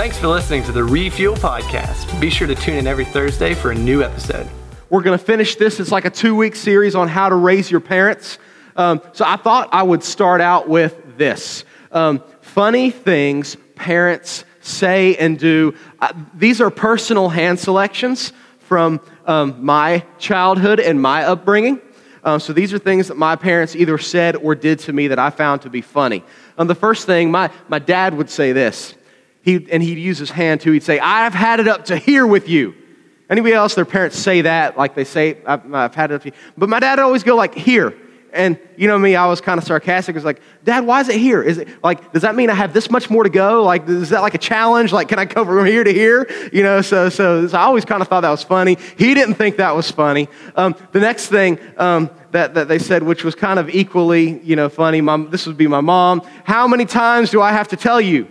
Thanks for listening to the Refuel Podcast. Be sure to tune in every Thursday for a new episode. We're going to finish this. It's like a two week series on how to raise your parents. Um, so I thought I would start out with this um, funny things parents say and do. Uh, these are personal hand selections from um, my childhood and my upbringing. Uh, so these are things that my parents either said or did to me that I found to be funny. Um, the first thing, my, my dad would say this, he, and he'd use his hand too. He'd say, I've had it up to here with you. Anybody else, their parents say that, like they say, I've, I've had it up to here. But my dad always go like, here. And you know me, I was kind of sarcastic. It's like, Dad, why is it here? Is it like, does that mean I have this much more to go? Like, is that like a challenge? Like, can I go from here to here? You know, so, so, so I always kind of thought that was funny. He didn't think that was funny. Um, the next thing um, that, that they said, which was kind of equally, you know, funny, mom, this would be my mom. How many times do I have to tell you?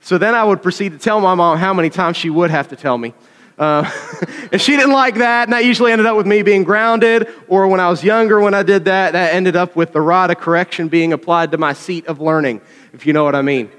So then I would proceed to tell my mom how many times she would have to tell me. Uh, and she didn't like that, and that usually ended up with me being grounded, or when I was younger, when I did that, that ended up with the rod of correction being applied to my seat of learning, if you know what I mean.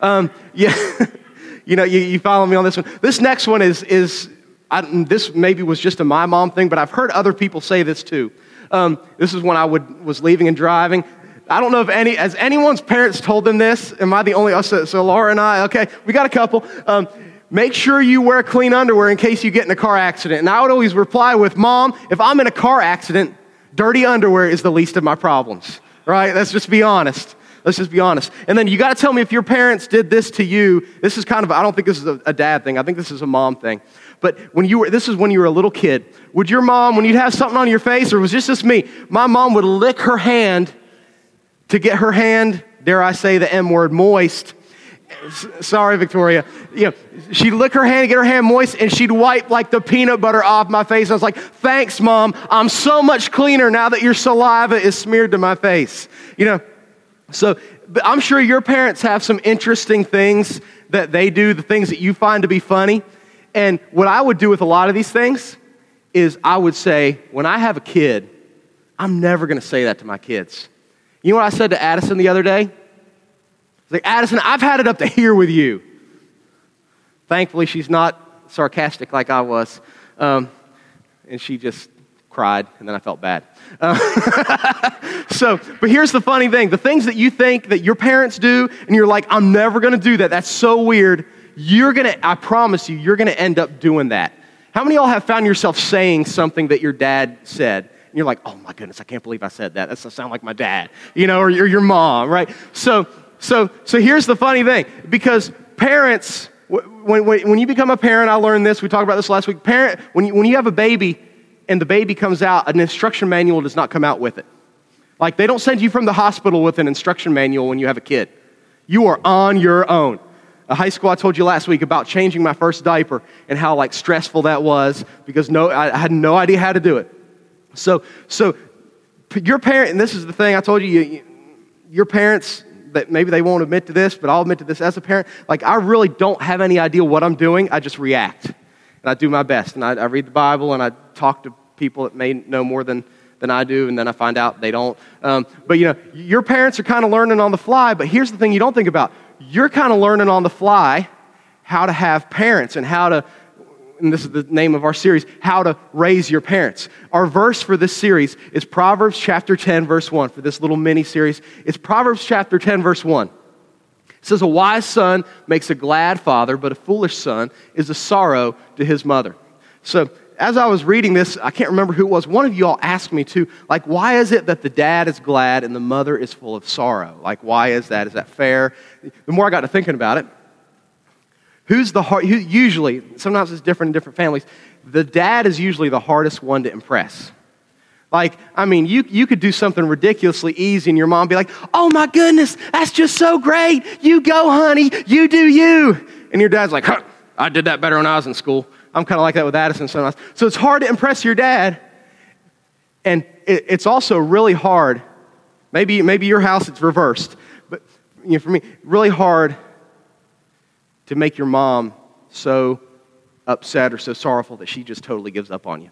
Um, yeah, you know, you, you, follow me on this one. This next one is, is I, this maybe was just a my mom thing, but I've heard other people say this too. Um, this is when I would, was leaving and driving. I don't know if any, has anyone's parents told them this? Am I the only, oh, so, so Laura and I, okay, we got a couple. Um, make sure you wear clean underwear in case you get in a car accident. And I would always reply with, Mom, if I'm in a car accident, dirty underwear is the least of my problems, right? Let's just be honest. Let's just be honest. And then you got to tell me if your parents did this to you. This is kind of, I don't think this is a, a, dad thing. I think this is a mom thing. But when you were, this is when you were a little kid. Would your mom, when you'd have something on your face, or was this just me? My mom would lick her hand to get her hand, dare I say the M word, moist. Sorry, Victoria. You know, she'd lick her hand, get her hand moist, and she'd wipe like the peanut butter off my face. I was like, thanks, mom. I'm so much cleaner now that your saliva is smeared to my face. You know, so I'm sure your parents have some interesting things that they do, the things that you find to be funny. And what I would do with a lot of these things is I would say, when I have a kid, I'm never going to say that to my kids. You know what I said to Addison the other day? I was like, Addison, I've had it up to here with you. Thankfully, she's not sarcastic like I was. Um, and she just cried, and then I felt bad. Uh, so, but here's the funny thing the things that you think that your parents do, and you're like, I'm never going to do that. That's so weird. You're going to, I promise you, you're going to end up doing that. How many of y'all have found yourself saying something that your dad said? And you're like, oh my goodness, I can't believe I said that. That sound like my dad, you know, or your, your mom, right? So, so, so here's the funny thing because parents, when, when, when you become a parent, I learned this, we talked about this last week. Parent, when you, when you have a baby and the baby comes out, an instruction manual does not come out with it. Like they don't send you from the hospital with an instruction manual when you have a kid. You are on your own. A high school, I told you last week about changing my first diaper and how like stressful that was because no, I had no idea how to do it. So, so your parent, and this is the thing I told you, you, your parents, that maybe they won't admit to this, but I'll admit to this as a parent. Like, I really don't have any idea what I'm doing. I just react. And I do my best. And I, I read the Bible and I talk to people that may know more than, than I do, and then I find out they don't. Um, but, you know, your parents are kind of learning on the fly, but here's the thing you don't think about. You're kind of learning on the fly how to have parents and how to and this is the name of our series, How to Raise Your Parents. Our verse for this series is Proverbs chapter 10, verse 1, for this little mini series. It's Proverbs chapter 10, verse 1. It says, A wise son makes a glad father, but a foolish son is a sorrow to his mother. So, as I was reading this, I can't remember who it was. One of you all asked me to, like, why is it that the dad is glad and the mother is full of sorrow? Like, why is that? Is that fair? The more I got to thinking about it, Who's the hard, who, usually, sometimes it's different in different families, the dad is usually the hardest one to impress. Like, I mean, you, you could do something ridiculously easy and your mom be like, oh my goodness, that's just so great. You go, honey, you do you. And your dad's like, huh, I did that better when I was in school. I'm kind of like that with Addison sometimes. So it's hard to impress your dad. And it, it's also really hard. Maybe, maybe your house it's reversed. But you know, for me, really hard to make your mom so upset or so sorrowful that she just totally gives up on you.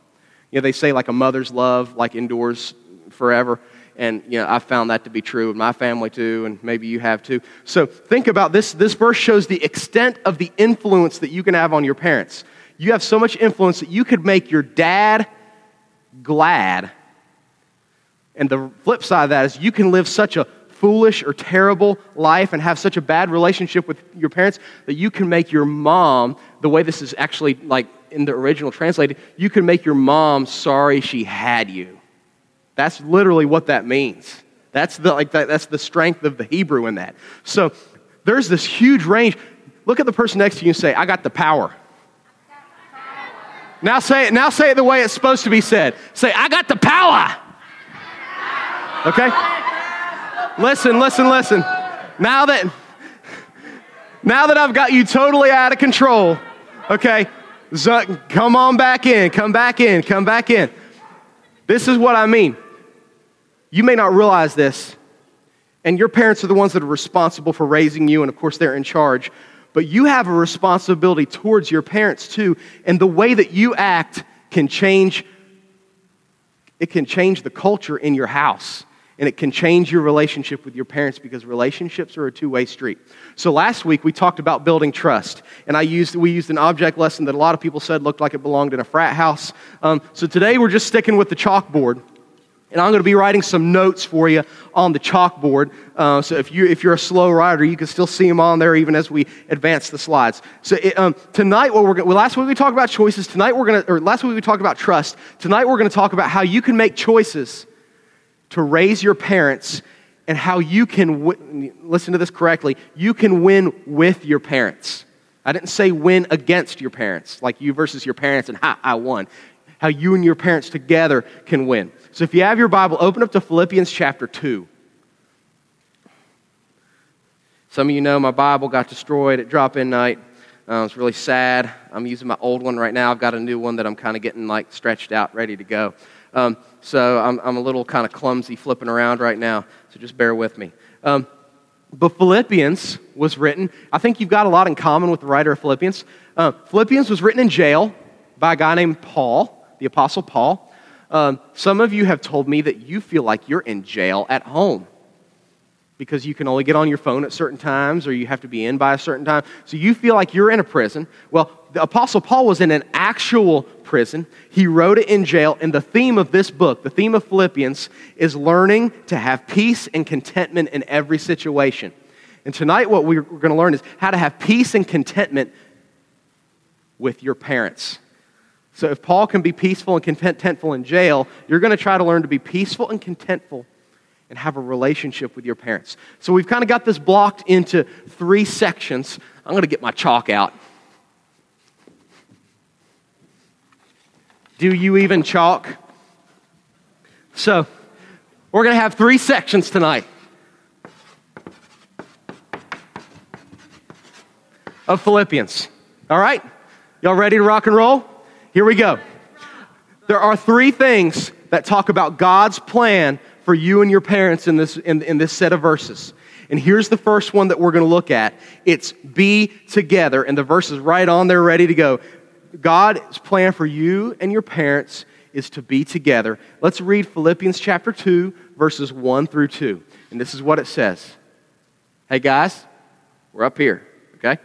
You know, they say like a mother's love like endures forever. and you know, I found that to be true in my family too, and maybe you have too. So think about this. This verse shows the extent of the influence that you can have on your parents. You have so much influence that you could make your dad glad. And the flip side of that is you can live such a foolish or terrible life and have such a bad relationship with your parents that you can make your mom, the way this is actually like in the original translated, you can make your mom sorry she had you. That's literally what that means. That's the, like that, that's the strength of the Hebrew in that. So there's this huge range. Look at the person next to you and say, I got the power. Now say it, now say it the way it's supposed to be said. Say, I got the power. Okay? Listen, listen, listen. Now that now that I've got you totally out of control, okay, Zuck, come on back in, come back in, come back in. This is what I mean. You may not realize this, and your parents are the ones that are responsible for raising you, and of course, they're in charge. But you have a responsibility towards your parents too, and the way that you act can change. It can change the culture in your house and it can change your relationship with your parents because relationships are a two-way street. So last week we talked about building trust, and I used we used an object lesson that a lot of people said looked like it belonged in a frat house. Um, so today we're just sticking with the chalkboard. And I'm going to be writing some notes for you on the chalkboard. Uh, so if, you, if you're a slow writer, you can still see them on there even as we advance the slides. So it, um, tonight, what we're well, last week we talked about choices. Tonight we're going to, or last week we talked about trust. Tonight we're going to talk about how you can make choices to raise your parents and how you can, w- listen to this correctly, you can win with your parents. I didn't say win against your parents, like you versus your parents and ha, I won. How you and your parents together can win. So if you have your Bible, open up to Philippians chapter 2. Some of you know my Bible got destroyed at drop in night. Uh, it's really sad. I'm using my old one right now. I've got a new one that I'm kind of getting like stretched out, ready to go. Um, so I'm, I'm a little kind of clumsy flipping around right now, so just bear with me. Um, but Philippians was written, I think you've got a lot in common with the writer of Philippians. Uh, Philippians was written in jail by a guy named Paul, the Apostle Paul. Um, some of you have told me that you feel like you're in jail at home because you can only get on your phone at certain times or you have to be in by a certain time. So you feel like you're in a prison. Well, the Apostle Paul was in an actual prison. He wrote it in jail. And the theme of this book, the theme of Philippians, is learning to have peace and contentment in every situation. And tonight, what we're going to learn is how to have peace and contentment with your parents. So, if Paul can be peaceful and contentful in jail, you're going to try to learn to be peaceful and contentful and have a relationship with your parents. So, we've kind of got this blocked into three sections. I'm going to get my chalk out. Do you even chalk? So, we're going to have three sections tonight of Philippians. All right? Y'all ready to rock and roll? Here we go. There are three things that talk about God's plan for you and your parents in this, in, in this set of verses. And here's the first one that we're going to look at it's be together. And the verse is right on there, ready to go. God's plan for you and your parents is to be together. Let's read Philippians chapter 2, verses 1 through 2. And this is what it says. Hey, guys, we're up here, okay?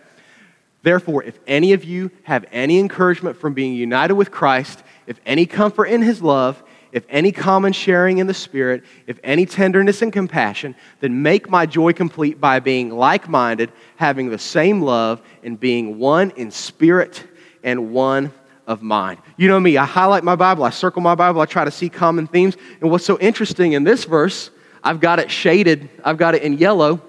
Therefore, if any of you have any encouragement from being united with Christ, if any comfort in his love, if any common sharing in the Spirit, if any tenderness and compassion, then make my joy complete by being like minded, having the same love, and being one in spirit and one of mind. You know me, I highlight my Bible, I circle my Bible, I try to see common themes. And what's so interesting in this verse, I've got it shaded, I've got it in yellow.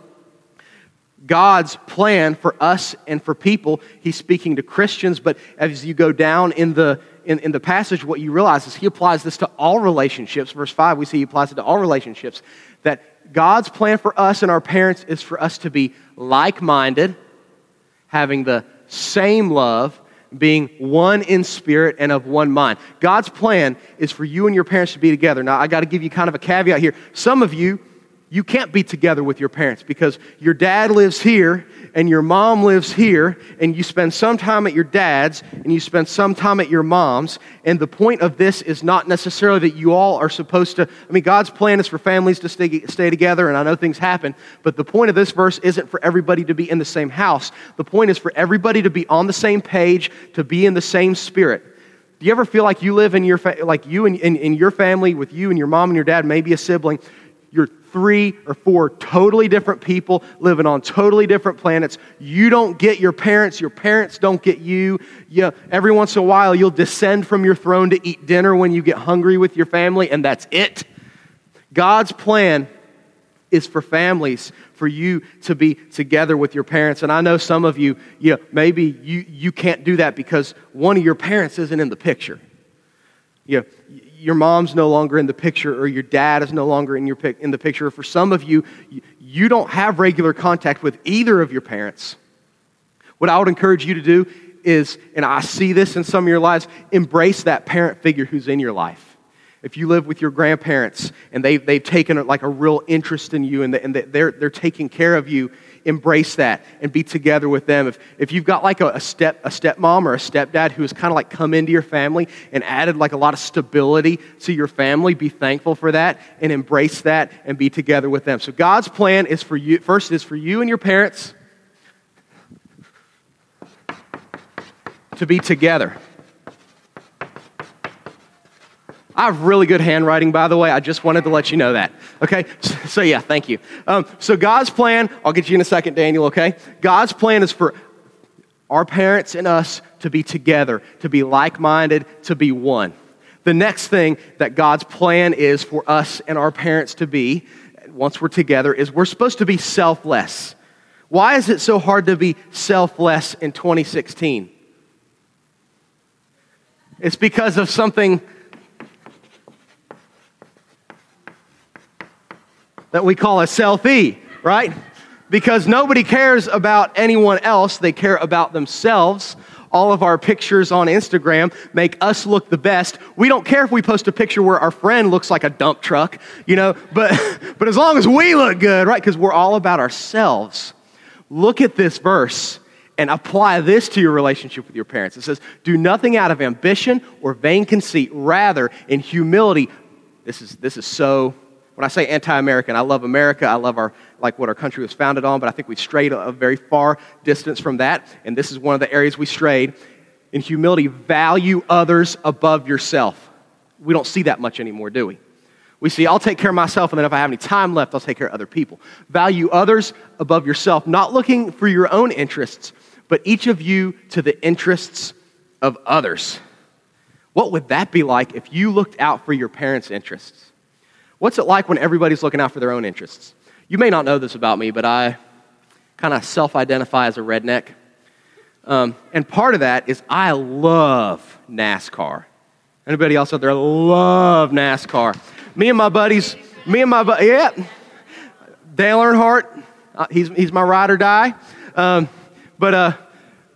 God's plan for us and for people. He's speaking to Christians, but as you go down in the in, in the passage, what you realize is he applies this to all relationships. Verse 5, we see he applies it to all relationships. That God's plan for us and our parents is for us to be like minded, having the same love, being one in spirit and of one mind. God's plan is for you and your parents to be together. Now, I got to give you kind of a caveat here. Some of you, you can't be together with your parents because your dad lives here and your mom lives here, and you spend some time at your dad's and you spend some time at your mom's. And the point of this is not necessarily that you all are supposed to, I mean, God's plan is for families to stay, stay together, and I know things happen, but the point of this verse isn't for everybody to be in the same house. The point is for everybody to be on the same page, to be in the same spirit. Do you ever feel like you live in your, fa- like you and in, in your family with you and your mom and your dad, maybe a sibling? You're three or four totally different people living on totally different planets. You don't get your parents, your parents don't get you. you. Every once in a while, you'll descend from your throne to eat dinner when you get hungry with your family, and that's it. God's plan is for families, for you to be together with your parents. And I know some of you, you know, maybe you, you can't do that because one of your parents isn't in the picture. You know, your mom's no longer in the picture or your dad is no longer in, your, in the picture. For some of you, you don't have regular contact with either of your parents. What I would encourage you to do is, and I see this in some of your lives, embrace that parent figure who's in your life. If you live with your grandparents and they've, they've taken like a real interest in you and, and they're, they're taking care of you, embrace that and be together with them. If, if you've got like a, a, step, a stepmom or a stepdad who has kind of like come into your family and added like a lot of stability to your family, be thankful for that and embrace that and be together with them. So God's plan is for you, first is for you and your parents to be together. I have really good handwriting, by the way. I just wanted to let you know that. Okay? So, yeah, thank you. Um, so, God's plan, I'll get you in a second, Daniel, okay? God's plan is for our parents and us to be together, to be like minded, to be one. The next thing that God's plan is for us and our parents to be, once we're together, is we're supposed to be selfless. Why is it so hard to be selfless in 2016? It's because of something that we call a selfie, right? Because nobody cares about anyone else, they care about themselves. All of our pictures on Instagram make us look the best. We don't care if we post a picture where our friend looks like a dump truck, you know, but, but as long as we look good, right? Because we're all about ourselves. Look at this verse and apply this to your relationship with your parents. It says, Do nothing out of ambition or vain conceit, rather, in humility. This is, this is so when I say anti-American, I love America. I love our like what our country was founded on, but I think we strayed a, a very far distance from that. And this is one of the areas we strayed. In humility, value others above yourself. We don't see that much anymore, do we? We see, I'll take care of myself, and then if I have any time left, I'll take care of other people. Value others above yourself, not looking for your own interests, but each of you to the interests of others. What would that be like if you looked out for your parents' interests? What's it like when everybody's looking out for their own interests? You may not know this about me, but I kind of self identify as a redneck. Um, and part of that is I love NASCAR. Anybody else out there love NASCAR? Me and my buddies, me and my buddy, yeah, Dale Earnhardt, uh, he's, he's my ride or die. Um, but uh,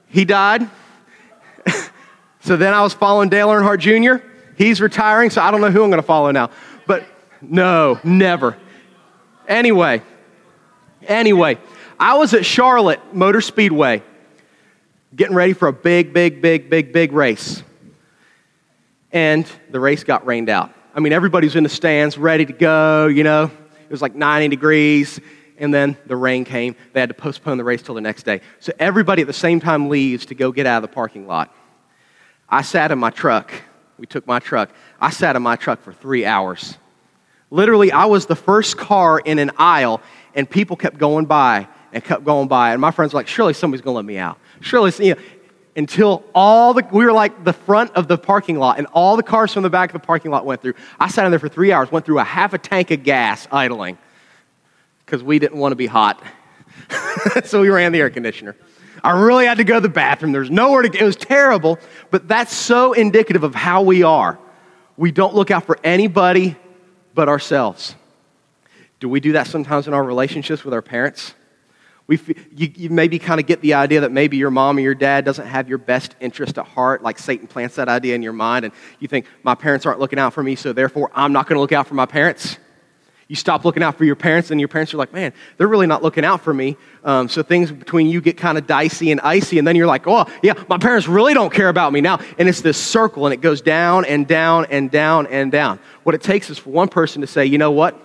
he died. so then I was following Dale Earnhardt Jr. He's retiring, so I don't know who I'm going to follow now. No, never. Anyway, anyway, I was at Charlotte Motor Speedway getting ready for a big, big, big, big, big race. And the race got rained out. I mean, everybody's in the stands ready to go, you know. It was like 90 degrees, and then the rain came. They had to postpone the race till the next day. So everybody at the same time leaves to go get out of the parking lot. I sat in my truck. We took my truck. I sat in my truck for three hours. Literally, I was the first car in an aisle, and people kept going by and kept going by. And my friends were like, surely somebody's going to let me out. Surely, you know, until all the, we were like the front of the parking lot, and all the cars from the back of the parking lot went through. I sat in there for three hours, went through a half a tank of gas idling because we didn't want to be hot. so we ran the air conditioner. I really had to go to the bathroom. There's nowhere to go. It was terrible, but that's so indicative of how we are. We don't look out for anybody but ourselves. Do we do that sometimes in our relationships with our parents? We, you, you maybe kind of get the idea that maybe your mom or your dad doesn't have your best interest at heart, like Satan plants that idea in your mind, and you think, my parents aren't looking out for me, so therefore I'm not going to look out for my parents. You stop looking out for your parents, and your parents are like, man, they're really not looking out for me. Um, so things between you get kind of dicey and icy, and then you're like, oh, yeah, my parents really don't care about me now. And it's this circle, and it goes down and down and down and down. What it takes is for one person to say, you know what?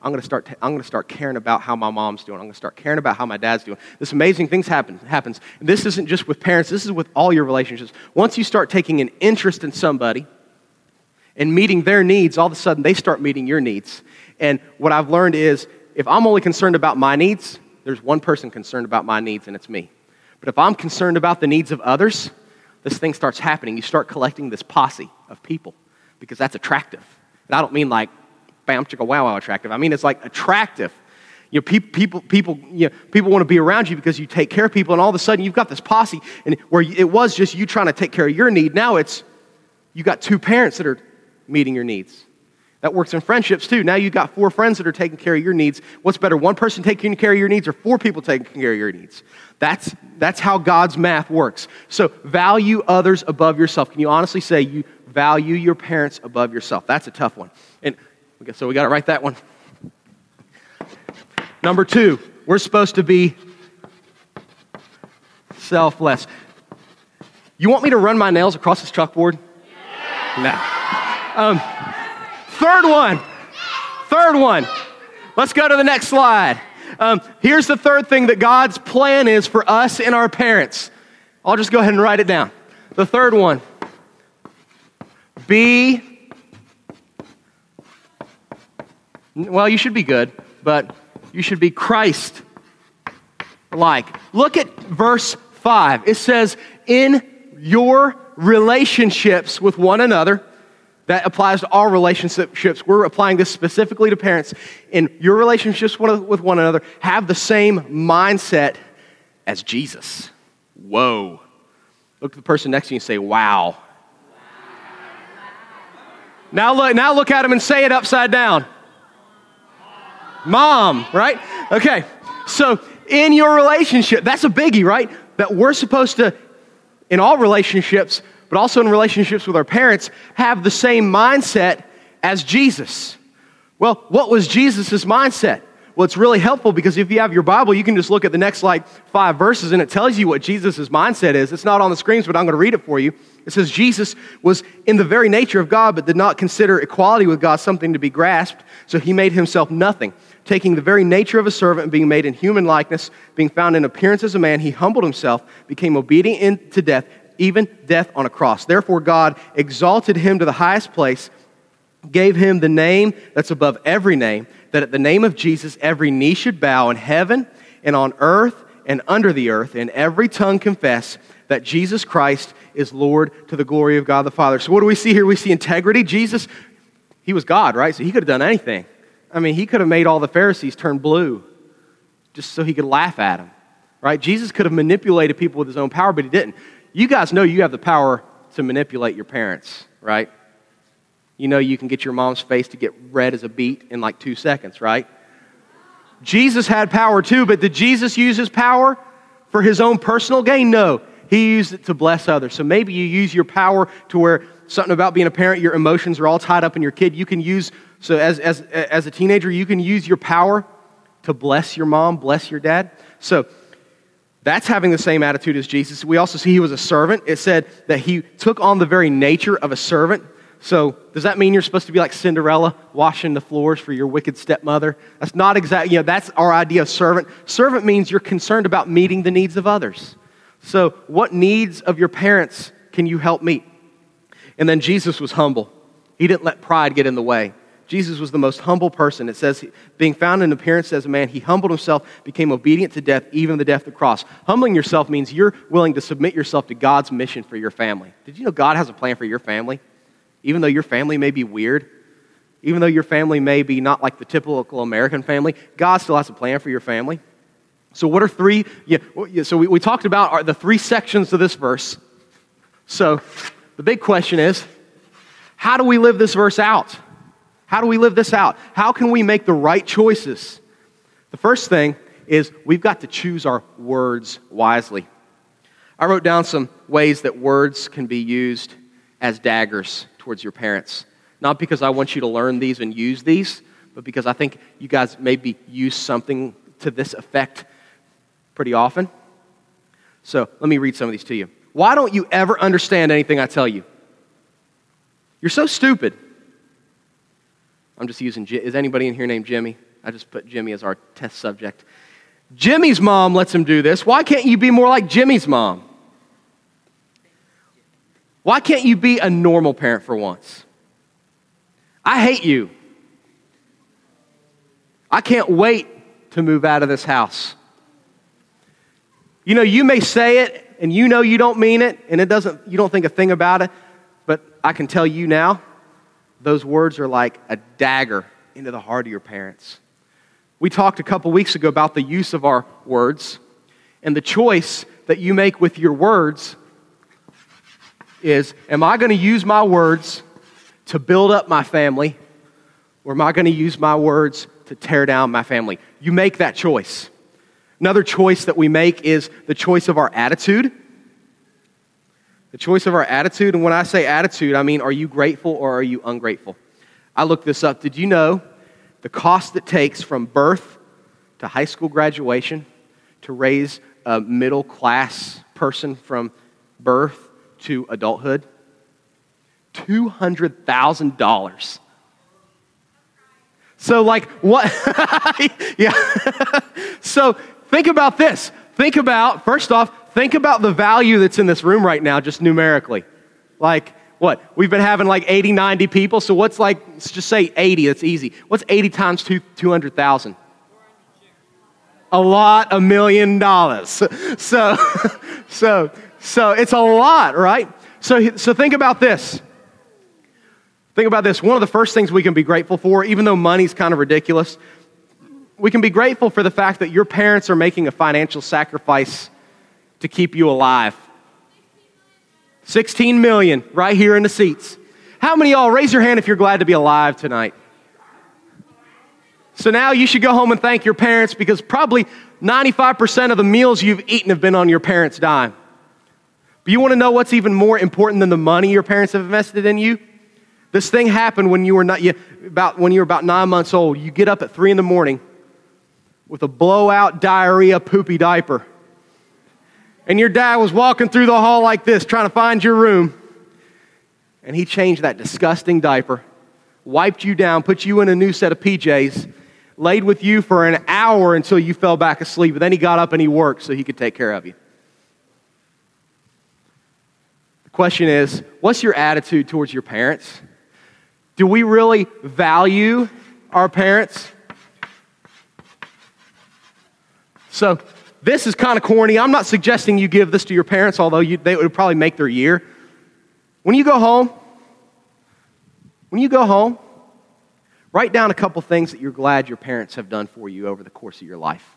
I'm going to start, I'm going to start caring about how my mom's doing. I'm going to start caring about how my dad's doing. This amazing things happen, happens. And this isn't just with parents, this is with all your relationships. Once you start taking an interest in somebody and meeting their needs, all of a sudden they start meeting your needs. And what I've learned is if I'm only concerned about my needs, there's one person concerned about my needs, and it's me. But if I'm concerned about the needs of others, this thing starts happening. You start collecting this posse of people because that's attractive. And I don't mean like bam, chicka, wow, wow attractive. I mean it's like attractive. You know, people, people, people, you know, people want to be around you because you take care of people, and all of a sudden you've got this posse, and where it was just you trying to take care of your need, now it's you got two parents that are meeting your needs. That works in friendships too. Now you've got four friends that are taking care of your needs. What's better, one person taking care of your needs or four people taking care of your needs? That's, that's how God's math works. So value others above yourself. Can you honestly say you value your parents above yourself? That's a tough one. And so we got to write that one. Number two, we're supposed to be selfless. You want me to run my nails across this chalkboard? No. Um, Third one. Third one. Let's go to the next slide. Um, here's the third thing that God's plan is for us and our parents. I'll just go ahead and write it down. The third one be, well, you should be good, but you should be Christ like. Look at verse 5. It says, in your relationships with one another, that applies to all relationships. We're applying this specifically to parents. In your relationships with one another, have the same mindset as Jesus. Whoa. Look at the person next to you and say, wow. Now look, now look at him and say it upside down. Mom, right? Okay. So in your relationship, that's a biggie, right? That we're supposed to, in all relationships, but also in relationships with our parents, have the same mindset as Jesus. Well, what was Jesus' mindset? Well, it's really helpful because if you have your Bible, you can just look at the next like five verses and it tells you what Jesus' mindset is. It's not on the screens, but I'm going to read it for you. It says, Jesus was in the very nature of God, but did not consider equality with God something to be grasped, so he made himself nothing. Taking the very nature of a servant and being made in human likeness, being found in appearance as a man, he humbled himself, became obedient to death, even death on a cross. Therefore, God exalted him to the highest place, gave him the name that's above every name, that at the name of Jesus every knee should bow in heaven and on earth and under the earth, and every tongue confess that Jesus Christ is Lord to the glory of God the Father. So, what do we see here? We see integrity. Jesus, he was God, right? So, he could have done anything. I mean, he could have made all the Pharisees turn blue just so he could laugh at them, right? Jesus could have manipulated people with his own power, but he didn't. You guys know you have the power to manipulate your parents, right? You know you can get your mom's face to get red as a beet in like two seconds, right? Jesus had power too, but did Jesus use his power for his own personal gain? No. He used it to bless others. So maybe you use your power to where something about being a parent, your emotions are all tied up in your kid. You can use, so as, as, as a teenager, you can use your power to bless your mom, bless your dad. So that's having the same attitude as Jesus. We also see he was a servant. It said that he took on the very nature of a servant. So, does that mean you're supposed to be like Cinderella, washing the floors for your wicked stepmother? That's not exactly, you know, that's our idea of servant. Servant means you're concerned about meeting the needs of others. So, what needs of your parents can you help meet? And then Jesus was humble. He didn't let pride get in the way. Jesus was the most humble person. It says, being found in appearance as a man, he humbled himself, became obedient to death, even the death of the cross. Humbling yourself means you're willing to submit yourself to God's mission for your family. Did you know God has a plan for your family? Even though your family may be weird, even though your family may be not like the typical American family, God still has a plan for your family. So, what are three? Yeah, so, we, we talked about the three sections of this verse. So, the big question is how do we live this verse out? How do we live this out? How can we make the right choices? The first thing is we've got to choose our words wisely. I wrote down some ways that words can be used as daggers towards your parents. Not because I want you to learn these and use these, but because I think you guys maybe use something to this effect pretty often. So let me read some of these to you. Why don't you ever understand anything I tell you? You're so stupid. I'm just using, is anybody in here named Jimmy? I just put Jimmy as our test subject. Jimmy's mom lets him do this. Why can't you be more like Jimmy's mom? Why can't you be a normal parent for once? I hate you. I can't wait to move out of this house. You know, you may say it and you know you don't mean it and it doesn't you don't think a thing about it, but I can tell you now those words are like a dagger into the heart of your parents. We talked a couple weeks ago about the use of our words, and the choice that you make with your words is Am I going to use my words to build up my family, or am I going to use my words to tear down my family? You make that choice. Another choice that we make is the choice of our attitude. The choice of our attitude. And when I say attitude, I mean, are you grateful or are you ungrateful? I looked this up. Did you know the cost it takes from birth to high school graduation to raise a middle class person from birth to adulthood? $200,000. So, like, what? yeah. so, think about this. Think about, first off, think about the value that's in this room right now, just numerically. Like, what? We've been having like 80, 90 people. So, what's like, let's just say 80, that's easy. What's 80 times 200,000? A lot, a million dollars. So, so, so it's a lot, right? So, so think about this. Think about this. One of the first things we can be grateful for, even though money's kind of ridiculous, we can be grateful for the fact that your parents are making a financial sacrifice to keep you alive. 16 million right here in the seats. How many y'all raise your hand if you're glad to be alive tonight? So now you should go home and thank your parents because probably 95% of the meals you've eaten have been on your parents' dime. But you want to know what's even more important than the money your parents have invested in you? This thing happened when you were not you, about when you were about nine months old. You get up at three in the morning with a blowout diarrhea poopy diaper. And your dad was walking through the hall like this, trying to find your room. And he changed that disgusting diaper, wiped you down, put you in a new set of PJs, laid with you for an hour until you fell back asleep. but then he got up and he worked so he could take care of you. The question is what's your attitude towards your parents? Do we really value our parents? So, this is kind of corny. I'm not suggesting you give this to your parents, although you, they would probably make their year. When you go home, when you go home, write down a couple things that you're glad your parents have done for you over the course of your life.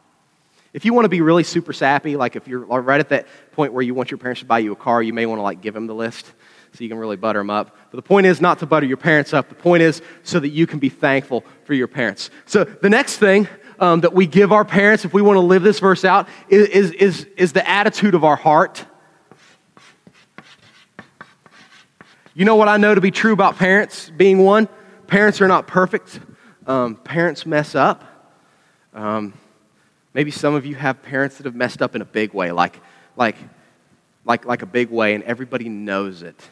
If you want to be really super sappy, like if you're right at that point where you want your parents to buy you a car, you may want to like give them the list so you can really butter them up. But the point is not to butter your parents up. The point is so that you can be thankful for your parents. So the next thing um, that we give our parents, if we want to live this verse out, is, is, is, the attitude of our heart. You know what I know to be true about parents being one? Parents are not perfect. Um, parents mess up. Um, maybe some of you have parents that have messed up in a big way, like, like, like, like a big way, and everybody knows it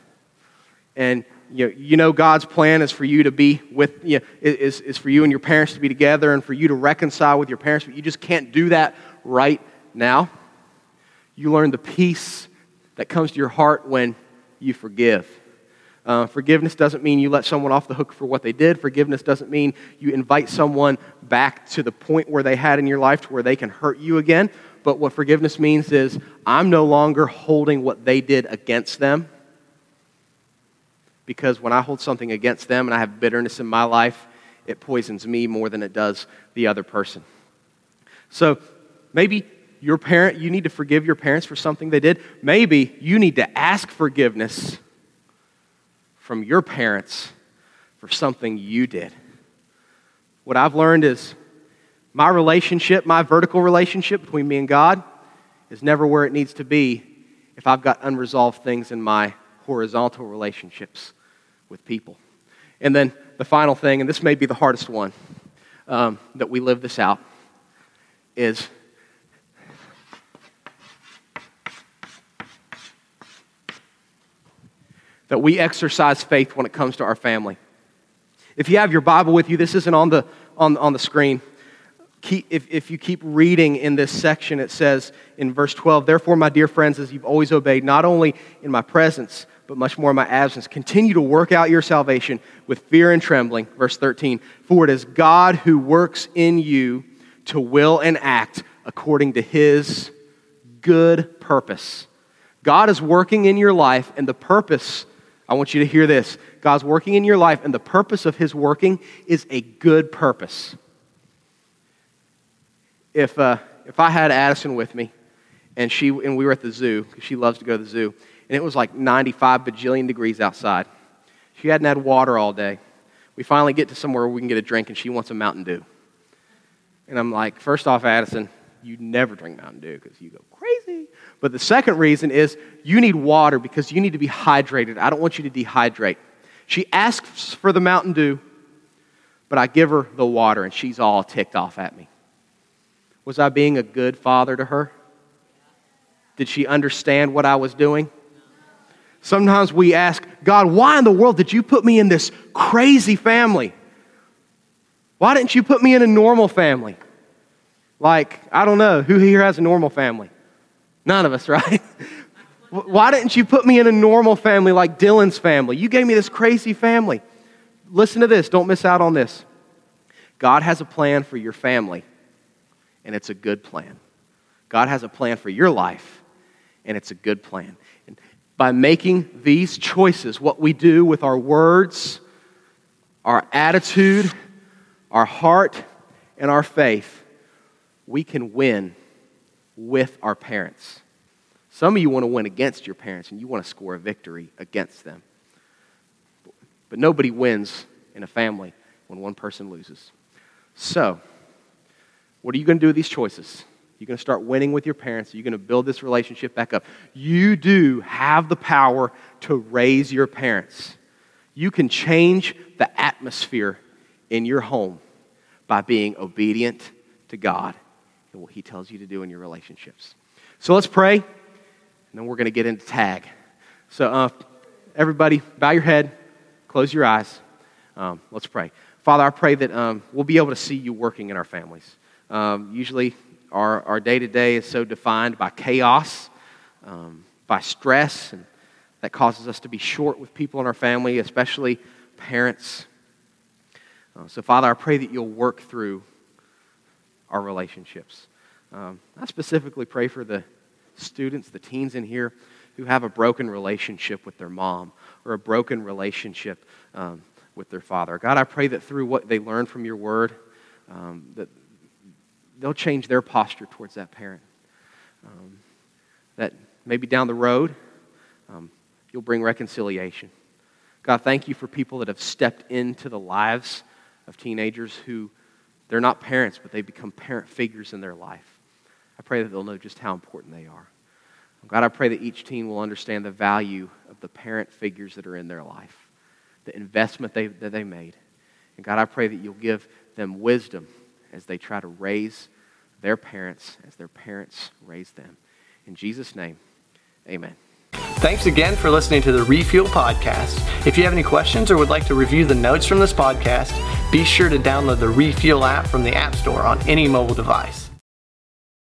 and you know, you know God's plan is for you to be with, you know, is, is for you and your parents to be together and for you to reconcile with your parents, but you just can't do that right now. You learn the peace that comes to your heart when you forgive. Uh, forgiveness doesn't mean you let someone off the hook for what they did. Forgiveness doesn't mean you invite someone back to the point where they had in your life to where they can hurt you again. But what forgiveness means is I'm no longer holding what they did against them because when I hold something against them and I have bitterness in my life, it poisons me more than it does the other person. So maybe your parent, you need to forgive your parents for something they did. Maybe you need to ask forgiveness from your parents for something you did. What I've learned is my relationship, my vertical relationship between me and God, is never where it needs to be if I've got unresolved things in my horizontal relationships with people. And then the final thing, and this may be the hardest one, um, that we live this out is that we exercise faith when it comes to our family. If you have your Bible with you, this isn't on the, on, on the screen. Keep, if, if you keep reading in this section, it says in verse 12, Therefore, my dear friends, as you've always obeyed, not only in my presence, but much more in my absence, continue to work out your salvation with fear and trembling. Verse 13, For it is God who works in you to will and act according to his good purpose. God is working in your life, and the purpose I want you to hear this. God's working in your life, and the purpose of His working is a good purpose. If, uh, if I had Addison with me, and, she, and we were at the zoo, because she loves to go to the zoo, and it was like 95 bajillion degrees outside. She hadn't had water all day. We finally get to somewhere where we can get a drink, and she wants a Mountain Dew. And I'm like, first off, Addison, you never drink Mountain Dew because you go crazy. But the second reason is you need water because you need to be hydrated. I don't want you to dehydrate. She asks for the Mountain Dew, but I give her the water, and she's all ticked off at me. Was I being a good father to her? Did she understand what I was doing? Sometimes we ask, God, why in the world did you put me in this crazy family? Why didn't you put me in a normal family? Like, I don't know, who here has a normal family? None of us, right? Why didn't you put me in a normal family like Dylan's family? You gave me this crazy family. Listen to this, don't miss out on this. God has a plan for your family, and it's a good plan. God has a plan for your life, and it's a good plan. By making these choices, what we do with our words, our attitude, our heart, and our faith, we can win with our parents. Some of you want to win against your parents and you want to score a victory against them. But nobody wins in a family when one person loses. So, what are you going to do with these choices? You're going to start winning with your parents. You're going to build this relationship back up. You do have the power to raise your parents. You can change the atmosphere in your home by being obedient to God and what He tells you to do in your relationships. So let's pray, and then we're going to get into tag. So, uh, everybody, bow your head, close your eyes. Um, let's pray. Father, I pray that um, we'll be able to see you working in our families. Um, usually, our day to day is so defined by chaos, um, by stress, and that causes us to be short with people in our family, especially parents. Uh, so, Father, I pray that you'll work through our relationships. Um, I specifically pray for the students, the teens in here who have a broken relationship with their mom or a broken relationship um, with their father. God, I pray that through what they learn from your word, um, that they'll change their posture towards that parent. Um, that maybe down the road, um, you'll bring reconciliation. God, thank you for people that have stepped into the lives of teenagers who they're not parents, but they become parent figures in their life. I pray that they'll know just how important they are. God, I pray that each teen will understand the value of the parent figures that are in their life, the investment they, that they made. And God, I pray that you'll give them wisdom as they try to raise their parents as their parents raise them. In Jesus' name, amen. Thanks again for listening to the Refuel Podcast. If you have any questions or would like to review the notes from this podcast, be sure to download the Refuel app from the App Store on any mobile device.